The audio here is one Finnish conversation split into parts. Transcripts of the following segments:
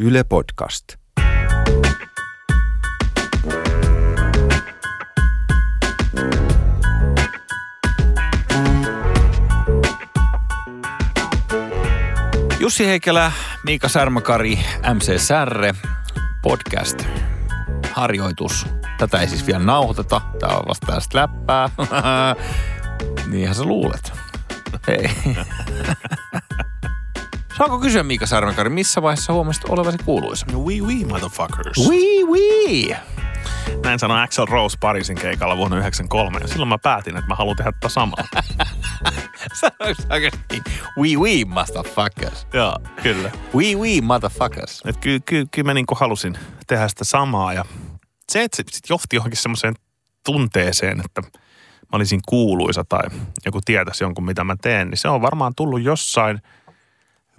Yle Podcast. Jussi Heikelä, Miika Särmäkari, MC Särre, podcast, harjoitus. Tätä ei siis vielä nauhoiteta. Tämä on vasta tästä läppää. Niinhän sä luulet. Hei. Saanko kysyä Miika Särmäkari, missä vaiheessa huomasit olevasi kuuluisa? We we motherfuckers. Wii wii. Näin sanoi Axel Rose Pariisin keikalla vuonna 1993. Ja silloin mä päätin, että mä haluan tehdä tätä samaa. Sanoiko oikeasti wii wii motherfuckers? Joo, kyllä. Wii wii motherfuckers. Et kyllä, kyllä, kyllä mä niinku halusin tehdä sitä samaa. Ja se, että se sit johti johonkin semmoiseen tunteeseen, että mä olisin kuuluisa tai joku tietäisi jonkun, mitä mä teen, niin se on varmaan tullut jossain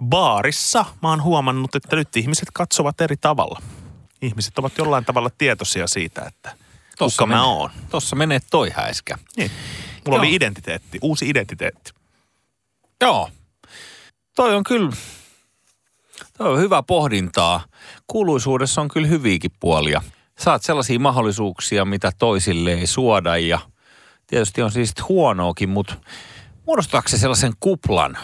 baarissa. Mä oon huomannut, että nyt ihmiset katsovat eri tavalla. Ihmiset ovat jollain tavalla tietoisia siitä, että kuka mä menee- oon. Tossa menee toi häiskä. Niin. Mulla Joo. oli identiteetti, uusi identiteetti. Joo. Toi on kyllä, toi on hyvä pohdintaa. Kuuluisuudessa on kyllä hyviäkin puolia. Saat sellaisia mahdollisuuksia, mitä toisille ei suoda ja tietysti on siis huonoakin, mutta muodostaako se sellaisen kuplan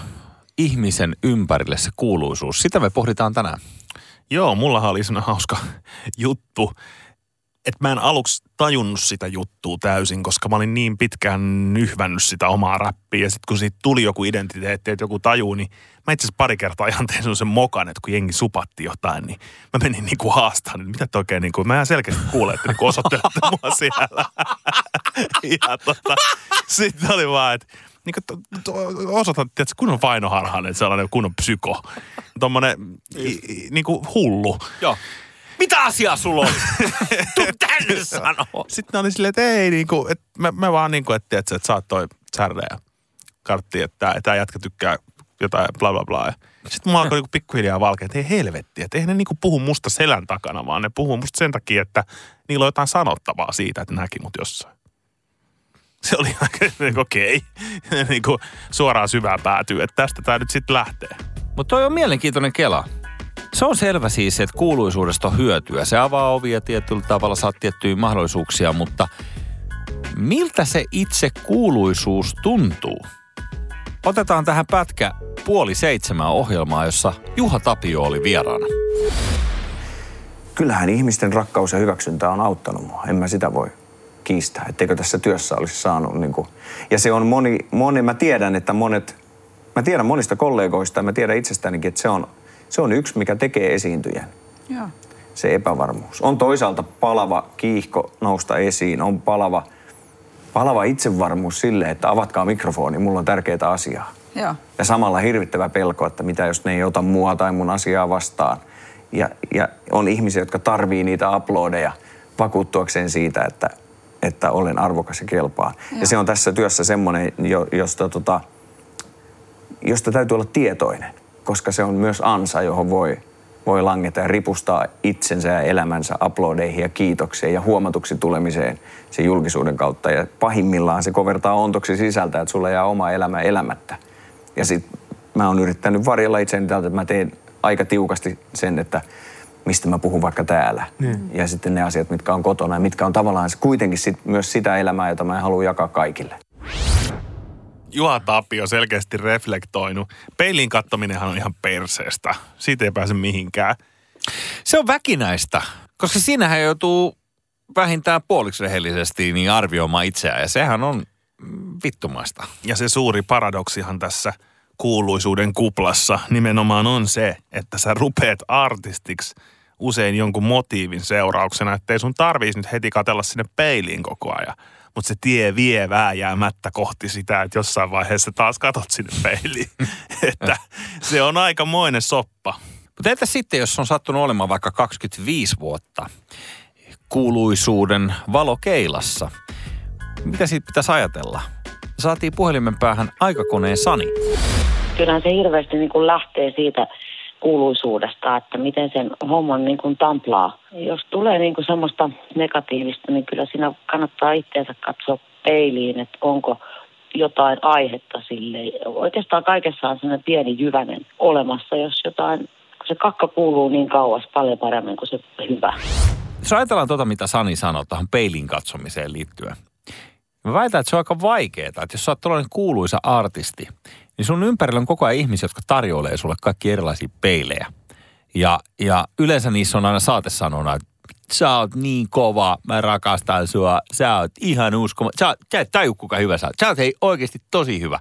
ihmisen ympärille se kuuluisuus? Sitä me pohditaan tänään. Joo, mullahan oli sellainen hauska juttu, että mä en aluksi tajunnut sitä juttua täysin, koska mä olin niin pitkään nyhvännyt sitä omaa räppiä. Ja sitten kun siitä tuli joku identiteetti, että joku tajuu, niin mä itse asiassa pari kertaa ihan tein sellaisen mokan, että kun jengi supatti jotain, niin mä menin niin kuin haastamaan, että mitä te oikein niin kuin, mä selkeästi kuulen, että niin osoittelette mua siellä. ja tota, sitten oli vaan, että niin kuin, osoitat, että kunnon Vaino Harhanen, sellainen kunnon psyko. I, niin kuin hullu. Joo. Mitä asiaa sulla on? Tuu tänne sanoa. Sitten ne oli silleen, että ei niinku, että mä, mä vaan niinku, että, tiedätkö, että sä oot toi särde ja kartti, että tää jätkä tykkää jotain bla bla bla. Sitten mulla alkoi niinku pikkuhiljaa valkea, että hei helvetti, että eihän ne niinku puhu musta selän takana, vaan ne puhuu musta sen takia, että niillä on jotain sanottavaa siitä, että näki mut jossain. Se oli aika niinku, okei, okay. niinku suoraan syvään päätyy, että tästä tää nyt sitten lähtee. Mutta toi on mielenkiintoinen kela. Se on selvä siis, että kuuluisuudesta on hyötyä. Se avaa ovia tietyllä tavalla, saat tiettyjä mahdollisuuksia, mutta miltä se itse kuuluisuus tuntuu? Otetaan tähän pätkä puoli seitsemän ohjelmaa, jossa Juha Tapio oli vieraana. kyllähän ihmisten rakkaus ja hyväksyntä on auttanut mua. En mä sitä voi kiistää, etteikö tässä työssä olisi saanut. Niin kuin. Ja se on moni, moni, mä tiedän, että monet, mä tiedän monista kollegoista mä tiedän itsestänikin, että se on, se on yksi, mikä tekee esiintyjän. Joo. Se epävarmuus. On toisaalta palava kiihko nousta esiin, on palava, palava itsevarmuus sille, että avatkaa mikrofoni, mulla on tärkeää asiaa. Joo. Ja samalla hirvittävä pelko, että mitä jos ne ei ota mua tai mun asiaa vastaan. Ja, ja on ihmisiä, jotka tarvii niitä uploadeja vakuuttuakseen siitä, että, että olen arvokas ja kelpaan. Joo. Ja se on tässä työssä semmoinen, jo, josta, tota, josta täytyy olla tietoinen, koska se on myös ansa, johon voi, voi langeta ja ripustaa itsensä ja elämänsä uploadeihin ja kiitokseen ja huomatuksi tulemiseen sen julkisuuden kautta. Ja pahimmillaan se kovertaa ontoksi sisältä, että sulla jää oma elämä elämättä. Ja sit mä oon yrittänyt varjella itseäni tältä, että mä teen aika tiukasti sen, että mistä mä puhun vaikka täällä. Mm. Ja sitten ne asiat, mitkä on kotona ja mitkä on tavallaan kuitenkin sit myös sitä elämää, jota mä haluan jakaa kaikille. Juha Tapio selkeästi reflektoinut. Peilin kattominenhan on ihan perseestä. Siitä ei pääse mihinkään. Se on väkinäistä, koska siinähän joutuu vähintään puoliksi rehellisesti niin arvioimaan itseään ja sehän on vittumaista. Ja se suuri paradoksihan tässä kuuluisuuden kuplassa nimenomaan on se, että sä rupeat artistiksi usein jonkun motiivin seurauksena, ettei sun tarvitsisi nyt heti katella sinne peiliin koko ajan. Mutta se tie vie vääjäämättä kohti sitä, että jossain vaiheessa taas katot sinne peiliin. että se on aikamoinen soppa. Mutta entä sitten, jos on sattunut olemaan vaikka 25 vuotta kuuluisuuden valokeilassa? Mitä siitä pitäisi ajatella? Saatiin puhelimen päähän aikakoneen Sani. kyllähän se hirveästi niin kuin lähtee siitä kuuluisuudesta, että miten sen homman niin kuin tamplaa. Jos tulee niin kuin semmoista negatiivista, niin kyllä siinä kannattaa itseensä katsoa peiliin, että onko jotain aihetta sille. Oikeastaan kaikessa on sellainen pieni jyvänen olemassa, jos jotain se kakka kuuluu niin kauas paljon paremmin kuin se hyvä. Jos ajatellaan tuota, mitä Sani sanoi tuohon peilin katsomiseen liittyen. Mä väitän, että se on aika vaikeaa, että jos sä oot tällainen kuuluisa artisti, niin sun ympärillä on koko ajan ihmisiä, jotka tarjoilee sulle kaikki erilaisia peilejä. Ja, ja yleensä niissä on aina saatesanona, että sä oot niin kova, mä rakastan sua, sä oot ihan uskoma, sä, oot, sä et taju kuinka hyvä sä oot, sä oot hei oikeasti tosi hyvä.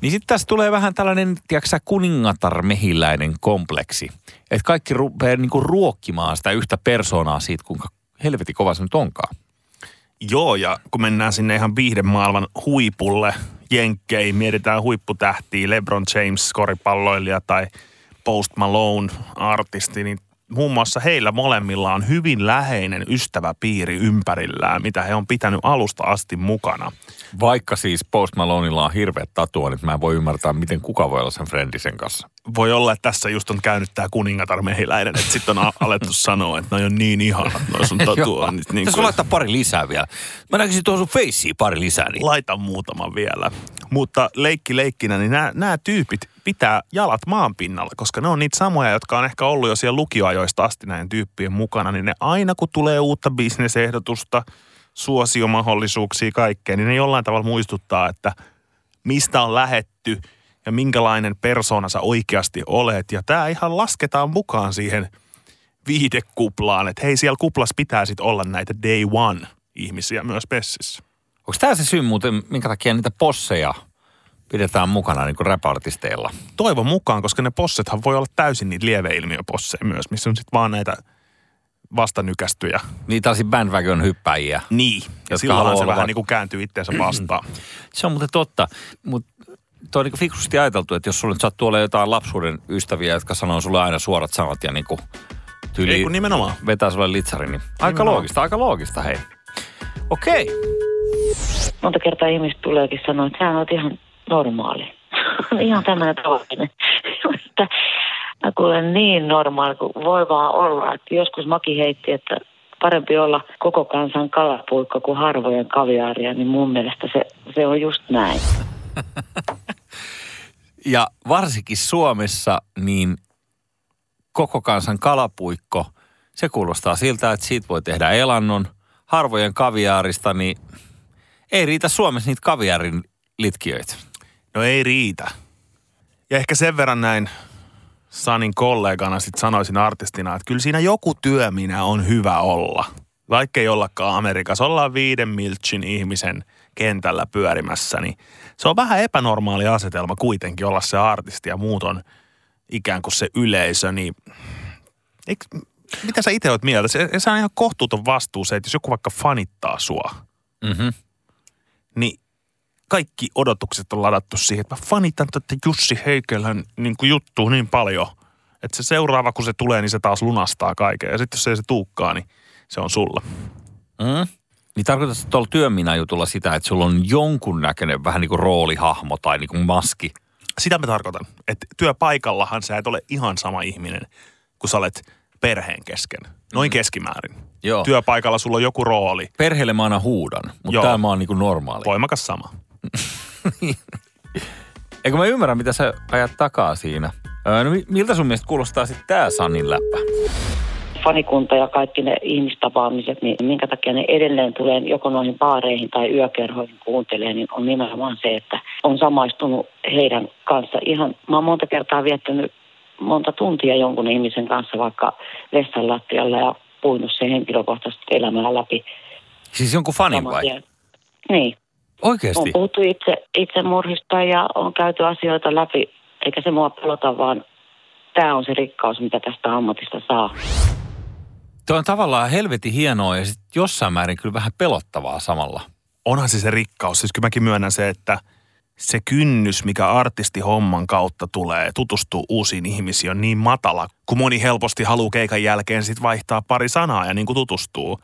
Niin sitten tässä tulee vähän tällainen, tiedätkö kuningatar-mehiläinen kompleksi. Että kaikki rupeaa niinku ruokkimaan sitä yhtä persoonaa siitä, kuinka helvetin kova se nyt onkaan. Joo, ja kun mennään sinne ihan viihdemaailman huipulle, jenkkeihin, mietitään huipputähtiä, LeBron James, koripalloilija tai Post Malone, artisti, niin muun muassa heillä molemmilla on hyvin läheinen ystäväpiiri ympärillään, mitä he on pitänyt alusta asti mukana. Vaikka siis Post Malonella on hirveät tatuoinnit, mä en voi ymmärtää, miten kuka voi olla sen friendisen kanssa. Voi olla, että tässä just on käynyt tämä kuningatar mehiläinen, että sitten on alettu sanoa, että noi on niin ihanat, noi sun tatuoinnit. niin Niin kuin- laittaa pari lisää vielä. Mä näkisin tuohon sun feissiin pari lisää. Niin. Laita muutaman vielä. Mutta leikki leikkinä, niin nämä tyypit pitää jalat maan pinnalla, koska ne on niitä samoja, jotka on ehkä ollut jo siellä lukioajoista asti näiden tyyppien mukana, niin ne aina kun tulee uutta bisnesehdotusta, suosiomahdollisuuksia, kaikkea, niin ne jollain tavalla muistuttaa, että mistä on lähetty ja minkälainen persoona sä oikeasti olet. Ja tämä ihan lasketaan mukaan siihen viidekuplaan, että hei siellä kuplassa pitää sitten olla näitä day one ihmisiä myös Pessissä. Onko tämä se syy muuten, minkä takia niitä posseja pidetään mukana niin kuin rap-artisteilla? toivon mukaan, koska ne possethan voi olla täysin niitä lieveilmiöposseja myös, missä on sitten vaan näitä vastanykästyjä. Niin tällaisia bandwagon hyppäjiä. Niin. Ja silloinhan se olla vähän niin kuin kääntyy itseensä vastaan. Se on muuten totta, mutta tuo on niin fiksusti ajateltu, että jos sulle nyt sattuu olemaan jotain lapsuuden ystäviä, jotka sanoo sulle aina suorat sanat ja niin kuin tyyli Ei kun nimenomaan. vetää sulle litsari, niin aika Nimenomaan. loogista, aika loogista, hei. Okei. Monta kertaa ihmiset tuleekin sanoa, että sä oot ihan normaali. ihan tämmöinen tavallinen. Että mä kuulen niin normaali kuin voi vaan olla. Että joskus Maki heitti, että parempi olla koko kansan kalapuikko kuin harvojen kaviaaria, niin mun mielestä se, se on just näin. Ja varsinkin Suomessa, niin koko kansan kalapuikko, se kuulostaa siltä, että siitä voi tehdä elannon. Harvojen kaviaarista, niin ei riitä Suomessa niitä kaviaarin litkiöitä. No ei riitä. Ja ehkä sen verran näin Sanin kollegana sit sanoisin artistina, että kyllä siinä joku työminä on hyvä olla. Vaikka ei ollakaan Amerikassa, ollaan viiden miltsin ihmisen kentällä pyörimässä, niin se on vähän epänormaali asetelma kuitenkin olla se artisti ja muut on ikään kuin se yleisö, niin eikö, mitä sä itse oot mieltä? Se, se on ihan kohtuuton vastuu se, että jos joku vaikka fanittaa sua, Mm-hmm. niin kaikki odotukset on ladattu siihen, että mä fanitan tätä Jussi Heikelän niin juttua niin paljon, että se seuraava kun se tulee, niin se taas lunastaa kaiken. Ja sitten jos ei se tuukkaa, niin se on sulla. Mm. Niin tarkoitatko tuolla työminä jutulla sitä, että sulla on jonkun näköinen vähän niin kuin roolihahmo tai niin kuin maski? Sitä mä tarkoitan, että työpaikallahan sä et ole ihan sama ihminen, kun sä olet perheen kesken. Noin keskimäärin. Joo. Työpaikalla sulla on joku rooli. Perheelle mä aina huudan, mutta Joo. täällä mä oon niin kuin normaali. Voimakas sama. Eikö mä ymmärrän, mitä sä ajat takaa siinä? Öö, no mi- miltä sun mielestä kuulostaa sitten tää Sannin läppä? Fanikunta ja kaikki ne ihmistapaamiset, niin minkä takia ne edelleen tulee joko noihin baareihin tai yökerhoihin kuuntelee, niin on nimenomaan se, että on samaistunut heidän kanssa. Ihan, mä oon monta kertaa viettänyt monta tuntia jonkun ihmisen kanssa vaikka vessan lattialla ja puinut sen henkilökohtaisesti elämää läpi. Siis jonkun fanin vai? tien. Niin. On puhuttu itse, itsemurhista ja on käyty asioita läpi, eikä se mua pelota, vaan tämä on se rikkaus, mitä tästä ammatista saa. Tuo on tavallaan helvetin hienoa ja sit jossain määrin kyllä vähän pelottavaa samalla. onhan se se rikkaus. Siis kyllä mäkin myönnän se, että se kynnys, mikä artistihomman kautta tulee, tutustuu uusiin ihmisiin, on niin matala, kun moni helposti haluaa keikan jälkeen sit vaihtaa pari sanaa ja niin kuin tutustuu.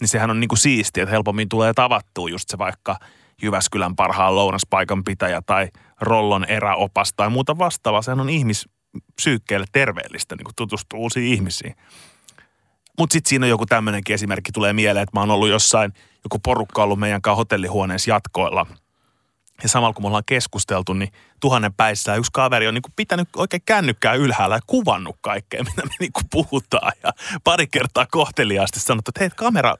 Niin sehän on niin kuin siistiä, että helpommin tulee tavattua just se vaikka Jyväskylän parhaan lounaspaikan pitäjä tai Rollon eräopas tai muuta vastaavaa. Sehän on ihmispsyykkeelle terveellistä niin kuin tutustua uusiin ihmisiin. Mutta sitten siinä on joku tämmöinenkin esimerkki tulee mieleen, että mä oon ollut jossain, joku porukka ollut meidän kanssa hotellihuoneessa jatkoilla. Ja samalla kun me ollaan keskusteltu, niin tuhannen päissä yksi kaveri on niin pitänyt oikein kännykkää ylhäällä ja kuvannut kaikkea, mitä me niin puhutaan. Ja pari kertaa kohteliaasti sanottu, että hei kamera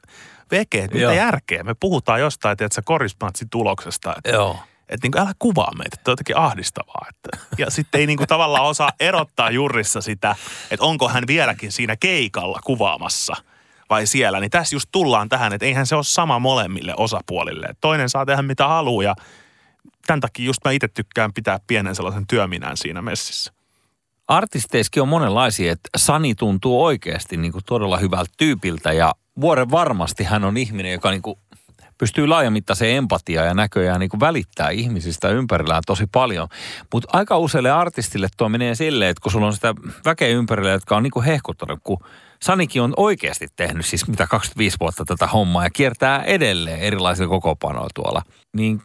veke, että mitä Joo. järkeä. Me puhutaan jostain, että se korismatsin tuloksesta. Että Joo. että niin kuin, älä kuvaa meitä, että on jotenkin ahdistavaa. Että. Ja sitten ei niin kuin tavallaan osaa erottaa jurissa sitä, että onko hän vieläkin siinä keikalla kuvaamassa vai siellä. Niin tässä just tullaan tähän, että eihän se ole sama molemmille osapuolille. Että Toinen saa tehdä mitä haluaa ja tämän takia just mä itse tykkään pitää pienen sellaisen työminän siinä messissä. Artisteissakin on monenlaisia, että Sani tuntuu oikeasti niin kuin todella hyvältä tyypiltä ja vuoren varmasti hän on ihminen, joka niin kuin pystyy laajamittaiseen empatiaan ja näköjään niin kuin välittää ihmisistä ympärillään tosi paljon. Mutta aika useille artistille tuo menee silleen, että kun sulla on sitä väkeä ympärillä, jotka on niin kuin hehkuttanut, kun Sanikin on oikeasti tehnyt siis mitä 25 vuotta tätä hommaa ja kiertää edelleen erilaisilla kokoopanoilla tuolla. Niin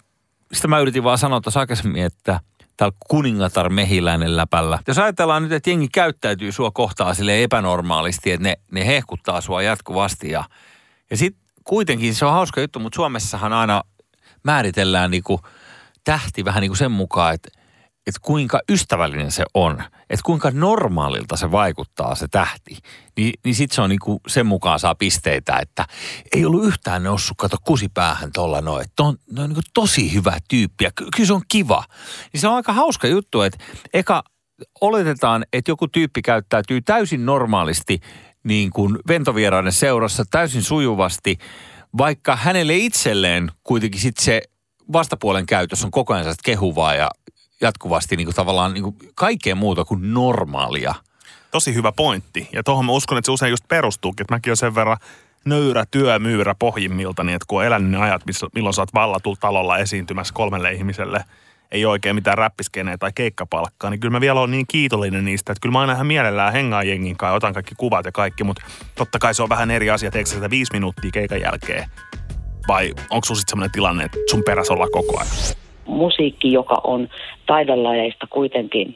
sitä mä yritin vaan sanoa tuossa aikaisemmin, että täällä kuningatar mehiläinen läpällä. Jos ajatellaan nyt, että jengi käyttäytyy sua kohtaan sille epänormaalisti, että ne, ne hehkuttaa sua jatkuvasti ja, ja sitten kuitenkin se on hauska juttu, mutta Suomessahan aina määritellään niinku tähti vähän niinku sen mukaan, että, että kuinka ystävällinen se on, että kuinka normaalilta se vaikuttaa se tähti. Niin, niin sitten se on niinku sen mukaan saa pisteitä, että ei ollut yhtään noussut, kato kusipäähän tuolla noin, että on, no on niinku tosi hyvä tyyppi ja ky- kyllä se on kiva. Niin se on aika hauska juttu, että eka oletetaan, että joku tyyppi käyttäytyy täysin normaalisti niin kuin ventovieraiden seurassa täysin sujuvasti, vaikka hänelle itselleen kuitenkin sit se vastapuolen käytös on koko ajan kehuvaa ja jatkuvasti niin kuin tavallaan niin kuin kaikkea muuta kuin normaalia. Tosi hyvä pointti. Ja tuohon mä uskon, että se usein just perustuukin, että mäkin olen sen verran nöyrä työmyyrä pohjimmilta, niin että kun on elänyt ne ajat, milloin sä oot vallatulla talolla esiintymässä kolmelle ihmiselle, ei oikein mitään räppiskeneä tai keikkapalkkaa, niin kyllä mä vielä olen niin kiitollinen niistä, että kyllä mä aina ihan mielellään hengaan jengin kanssa, otan kaikki kuvat ja kaikki, mutta totta kai se on vähän eri asia, teekö sitä viisi minuuttia keikan jälkeen, vai onko sun sitten sellainen tilanne, että sun perässä ollaan koko ajan? Musiikki, joka on taidelajeista kuitenkin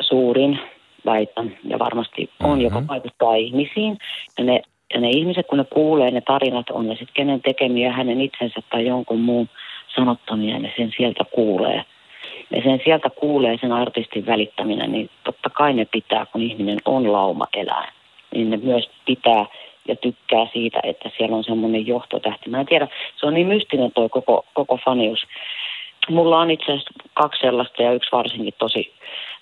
suurin, väitän, ja varmasti on, mm-hmm. joka vaikuttaa ihmisiin. Ja ne, ja ne ihmiset, kun ne kuulee ne tarinat, on ne sitten kenen tekemiä, hänen itsensä tai jonkun muun sanottamia, ne sen sieltä kuulee. Ja sen sieltä kuulee sen artistin välittäminen, niin totta kai ne pitää, kun ihminen on lauma-eläin, niin ne myös pitää ja tykkää siitä, että siellä on semmoinen johtotähti. Mä en tiedä, se on niin mystinen toi koko, koko fanius. Mulla on itse asiassa kaksi sellaista ja yksi varsinkin tosi,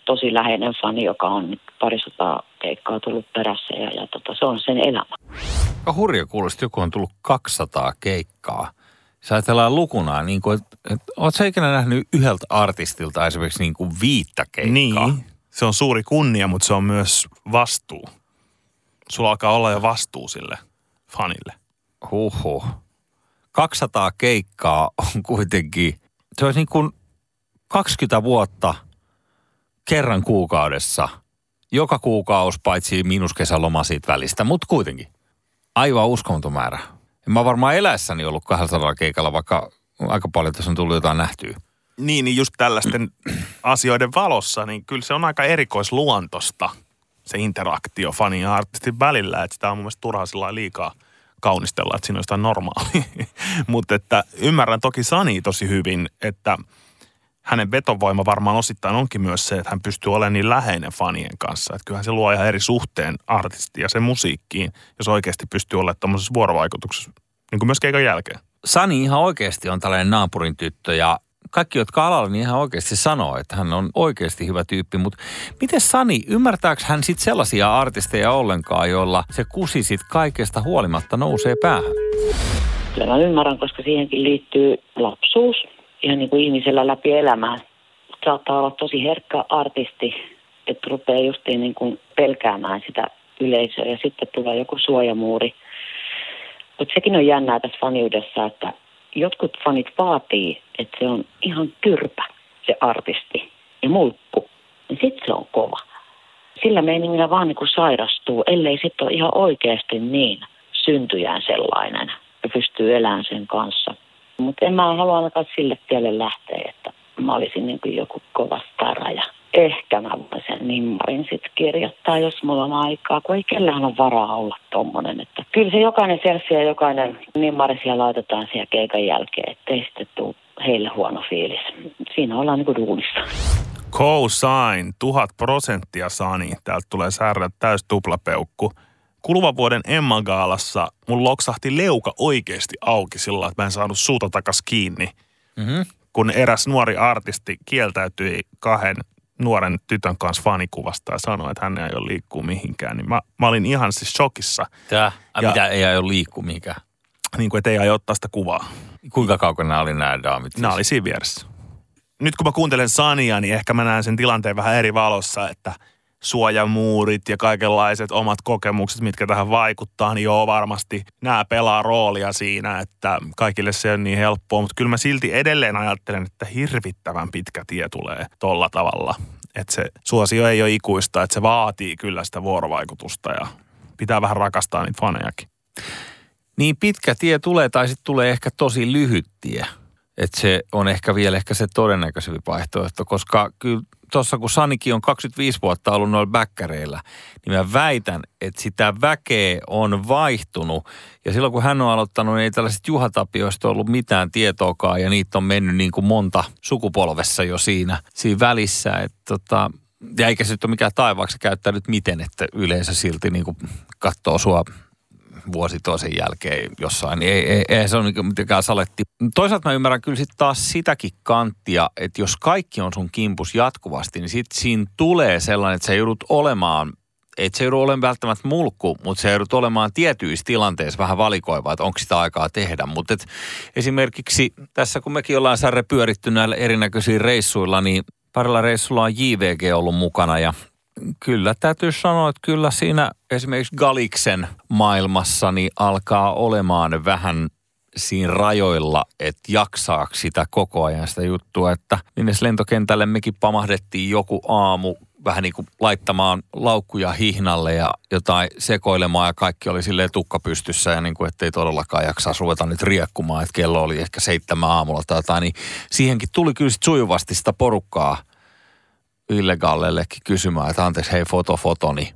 tosi läheinen fani, joka on parisataa keikkaa tullut perässä ja, ja tota, se on sen elämä. Aika hurja kuulosti, joku on tullut 200 keikkaa. Sä ajatellaan lukuna, niin kuin, että, että oot sä ikinä nähnyt yhdeltä artistilta esimerkiksi niin kuin viittä keikkaa? Niin, se on suuri kunnia, mutta se on myös vastuu. Sulla alkaa olla jo vastuu sille fanille. Huhhuh. 200 keikkaa on kuitenkin, se olisi niin kuin 20 vuotta kerran kuukaudessa. Joka kuukausi paitsi miinuskesäloma siitä välistä, mutta kuitenkin. Aivan uskomaton määrä. En mä varmaan eläessäni ollut 200 keikalla, vaikka aika paljon tässä on tullut jotain nähtyä. Niin, niin just tällaisten asioiden valossa, niin kyllä se on aika erikoisluontosta se interaktio fanin ja artistin välillä, että sitä on mun mielestä turhaa liikaa kaunistella, että siinä on jotain normaalia. Mutta että ymmärrän toki Sani tosi hyvin, että hänen vetovoima varmaan osittain onkin myös se, että hän pystyy olemaan niin läheinen fanien kanssa. Että kyllähän se luo ihan eri suhteen artistiin ja sen musiikkiin, jos oikeasti pystyy olemaan tämmöisessä vuorovaikutuksessa, niin kuin myös keikan jälkeen. Sani ihan oikeasti on tällainen naapurin tyttö ja kaikki, jotka alalla, niin ihan oikeasti sanoo, että hän on oikeasti hyvä tyyppi. Mutta miten Sani, ymmärtääkö hän sitten sellaisia artisteja ollenkaan, joilla se kusi sit kaikesta huolimatta nousee päähän? Kyllä mä ymmärrän, koska siihenkin liittyy lapsuus, ihan niin kuin ihmisellä läpi elämää. Saattaa olla tosi herkkä artisti, että rupeaa justiin niin kuin pelkäämään sitä yleisöä ja sitten tulee joku suojamuuri. Mutta sekin on jännää tässä faniudessa, että jotkut fanit vaatii, että se on ihan kyrpä se artisti ja mulkku. Niin sitten se on kova. Sillä meiningillä vaan niin kuin sairastuu, ellei sitten ole ihan oikeasti niin syntyjään sellainen ja pystyy elämään sen kanssa. Mutta en mä halua ainakaan sille tielle lähteä, että mä olisin niin kuin joku kova stara ja ehkä mä voin sen nimmarin sitten kirjoittaa, jos mulla on aikaa, kun ei kellään ole varaa olla tommonen. Että kyllä se jokainen selfie ja jokainen nimmari siellä laitetaan siellä keikan jälkeen, ettei sitten tule heille huono fiilis. Siinä ollaan niin kuin duunissa. Co-sign, tuhat prosenttia Sani. Täältä tulee särrät täys tuplapeukku. Kuluvan vuoden Emma Gaalassa mun loksahti leuka oikeasti auki sillä, että mä en saanut suuta takas kiinni. Mm-hmm. Kun eräs nuori artisti kieltäytyi kahden nuoren tytön kanssa fanikuvasta ja sanoi, että hän ei ole liikkuu mihinkään, niin mä, mä olin ihan siis shokissa. Tää, Ja- mitä ei aio liikkuu mihinkään. Niin kuin, että ei aio ottaa sitä kuvaa. Kuinka kaukana oli nämä daamit? siis? Nämä oli siinä vieressä. Nyt kun mä kuuntelen Sania, niin ehkä mä näen sen tilanteen vähän eri valossa, että suojamuurit ja kaikenlaiset omat kokemukset, mitkä tähän vaikuttaa, niin joo varmasti nämä pelaa roolia siinä, että kaikille se on niin helppoa, mutta kyllä mä silti edelleen ajattelen, että hirvittävän pitkä tie tulee tolla tavalla. Että se suosio ei ole ikuista, että se vaatii kyllä sitä vuorovaikutusta ja pitää vähän rakastaa niitä fanejakin. Niin pitkä tie tulee tai sitten tulee ehkä tosi lyhyt tie. Että se on ehkä vielä ehkä se todennäköisempi vaihtoehto, koska kyllä tuossa kun Sanikin on 25 vuotta ollut noilla bäkkäreillä, niin mä väitän, että sitä väkeä on vaihtunut. Ja silloin kun hän on aloittanut, niin ei tällaiset juhatapioista ollut mitään tietoakaan ja niitä on mennyt niin kuin monta sukupolvessa jo siinä, siinä välissä. Että tota, ja eikä se nyt ole mikään taivaaksi käyttänyt miten, että yleensä silti niin kuin katsoo sua vuosi toisen jälkeen jossain, niin ei, ei, ei se ole niinku mitenkään saletti. Toisaalta mä ymmärrän kyllä sitten taas sitäkin kanttia, että jos kaikki on sun kimpus jatkuvasti, niin sitten siinä tulee sellainen, että sä joudut olemaan et se joudu olemaan välttämättä mulkku, mutta se joudut olemaan tietyissä tilanteissa vähän valikoiva, että onko sitä aikaa tehdä. Mutta esimerkiksi tässä, kun mekin ollaan särre pyöritty näillä erinäköisillä reissuilla, niin parilla reissulla on JVG ollut mukana ja kyllä täytyy sanoa, että kyllä siinä esimerkiksi Galiksen maailmassa niin alkaa olemaan vähän siinä rajoilla, että jaksaako sitä koko ajan sitä juttua, että minne lentokentälle mekin pamahdettiin joku aamu vähän niin kuin laittamaan laukkuja hihnalle ja jotain sekoilemaan ja kaikki oli silleen tukka pystyssä ja niin kuin ettei todellakaan jaksaa ruveta nyt riekkumaan, että kello oli ehkä seitsemän aamulla tai jotain, niin siihenkin tuli kyllä sit sujuvasti sitä porukkaa illegaalellekin kysymään, että anteeksi, hei foto, foto, niin,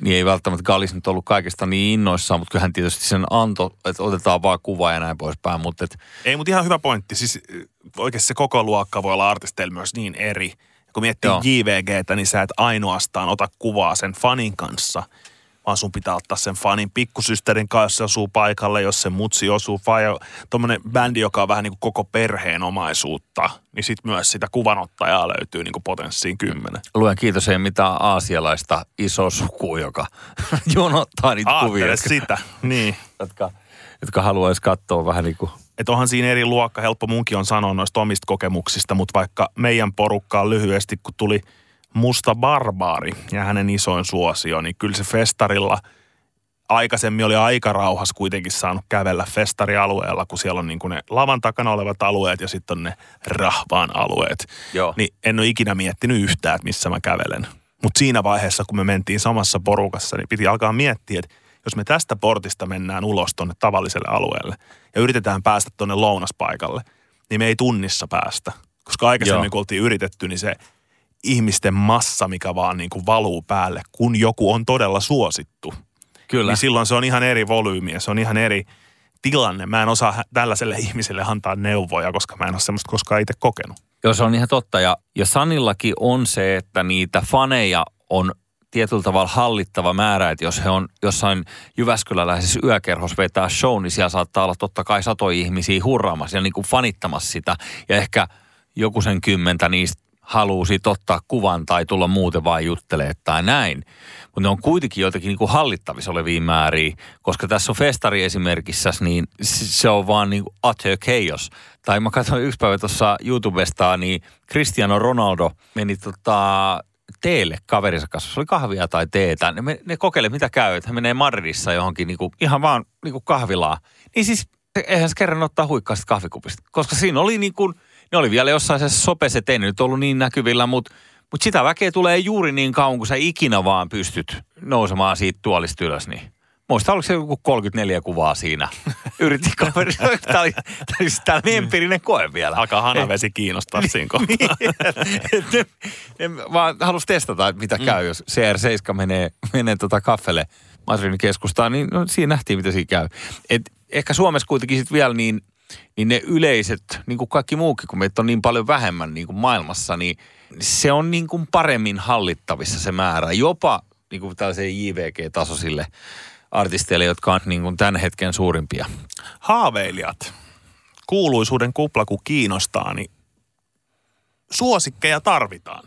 niin ei välttämättä Gallis nyt ollut kaikesta niin innoissaan, mutta kyllähän tietysti sen anto, että otetaan vaan kuva ja näin poispäin, mutta et, Ei, mutta ihan hyvä pointti. Siis oikeasti se koko luokka voi olla artisteilla myös niin eri. Kun miettii Joo. JVGtä, niin sä et ainoastaan ota kuvaa sen fanin kanssa, vaan sun pitää ottaa sen fanin pikkusysterin kanssa, jos se osuu paikalle, jos se mutsi osuu, vai tuommoinen bändi, joka on vähän niin kuin koko perheen omaisuutta, niin sit myös sitä kuvanottajaa löytyy niin kuin potenssiin kymmenen. luen kiitos ei mitään aasialaista iso sukua, joka jonottaa niitä kuvia, Aattele jotka, sitä. Niin. jotka, jotka haluaisi katsoa vähän niin kuin että onhan siinä eri luokka, helppo munkin on sanoa noista omista kokemuksista, mutta vaikka meidän porukkaan lyhyesti, kun tuli Musta Barbaari ja hänen isoin suosio, niin kyllä se festarilla aikaisemmin oli aika rauhas kuitenkin saanut kävellä festarialueella, kun siellä on niin kuin ne lavan takana olevat alueet ja sitten on ne rahvaan alueet. Joo. Niin en ole ikinä miettinyt yhtään, että missä mä kävelen. Mutta siinä vaiheessa, kun me mentiin samassa porukassa, niin piti alkaa miettiä, että jos me tästä portista mennään ulos tonne tavalliselle alueelle ja yritetään päästä tonne lounaspaikalle, niin me ei tunnissa päästä. Koska aikaisemmin, Joo. kun oltiin yritetty, niin se ihmisten massa, mikä vaan niin kuin valuu päälle, kun joku on todella suosittu, Kyllä. niin silloin se on ihan eri volyymi ja se on ihan eri tilanne. Mä en osaa tällaiselle ihmiselle antaa neuvoja, koska mä en ole semmoista koskaan itse kokenut. Joo, se on ihan totta. Ja, ja Sanillakin on se, että niitä faneja on tietyllä tavalla hallittava määrä, että jos he on jossain Jyväskyläläisessä yökerhossa vetää show, niin siellä saattaa olla totta kai satoja ihmisiä hurraamassa ja niin kuin fanittamassa sitä. Ja ehkä joku sen kymmentä niistä haluaa sit ottaa kuvan tai tulla muuten vain juttelee tai näin. Mutta ne on kuitenkin jotenkin niin kuin hallittavissa olevia määriä, koska tässä on festari esimerkissä, niin se on vaan niin kuin utter chaos. Tai mä katsoin yksi päivä tuossa YouTubesta, niin Cristiano Ronaldo meni tota, teelle kaverinsa kanssa. Se oli kahvia tai teetä. Ne, ne kokeile, mitä käy. Että he menee Madridissa johonkin niinku, ihan vaan niinku kahvilaan. Niin siis eihän se kerran ottaa huikkaa kahvikupista. Koska siinä oli niinku, ne oli vielä jossain se sopeset, ei nyt ollut niin näkyvillä, mutta mutta sitä väkeä tulee juuri niin kauan, kun sä ikinä vaan pystyt nousemaan siitä tuolista ylös. Niin. Muista, oliko se joku 34 kuvaa siinä? Yritti kaveri. Tämä oli, tämä oli siis tällainen empiirinen koe vielä. Alkaa hanavesi kiinnostaa siinä kohtaa. Niin, ne vaan halus testata, että mitä käy, jos CR7 menee, menee tota kaffelle Madridin keskustaan, niin no, siinä nähtiin, mitä siinä käy. Et ehkä Suomessa kuitenkin sit vielä niin niin ne yleiset, niin kuin kaikki muukin, kun meitä on niin paljon vähemmän niin kuin maailmassa, niin se on niin kuin paremmin hallittavissa se määrä. Jopa niin kuin tällaiseen JVG-tasoisille artisteille, jotka on niin kuin tämän hetken suurimpia. Haaveilijat, kuuluisuuden kupla kun kiinnostaa, niin suosikkeja tarvitaan.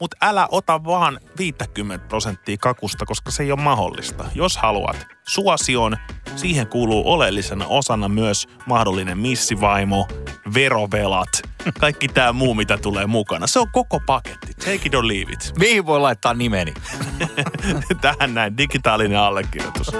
Mutta älä ota vaan 50 prosenttia kakusta, koska se ei ole mahdollista. Jos haluat suosion, siihen kuuluu oleellisena osana myös mahdollinen missivaimo, verovelat, kaikki tämä muu, mitä tulee mukana. Se on koko paketti. Take it or leave it. Mihin voi laittaa nimeni? Tähän näin digitaalinen allekirjoitus.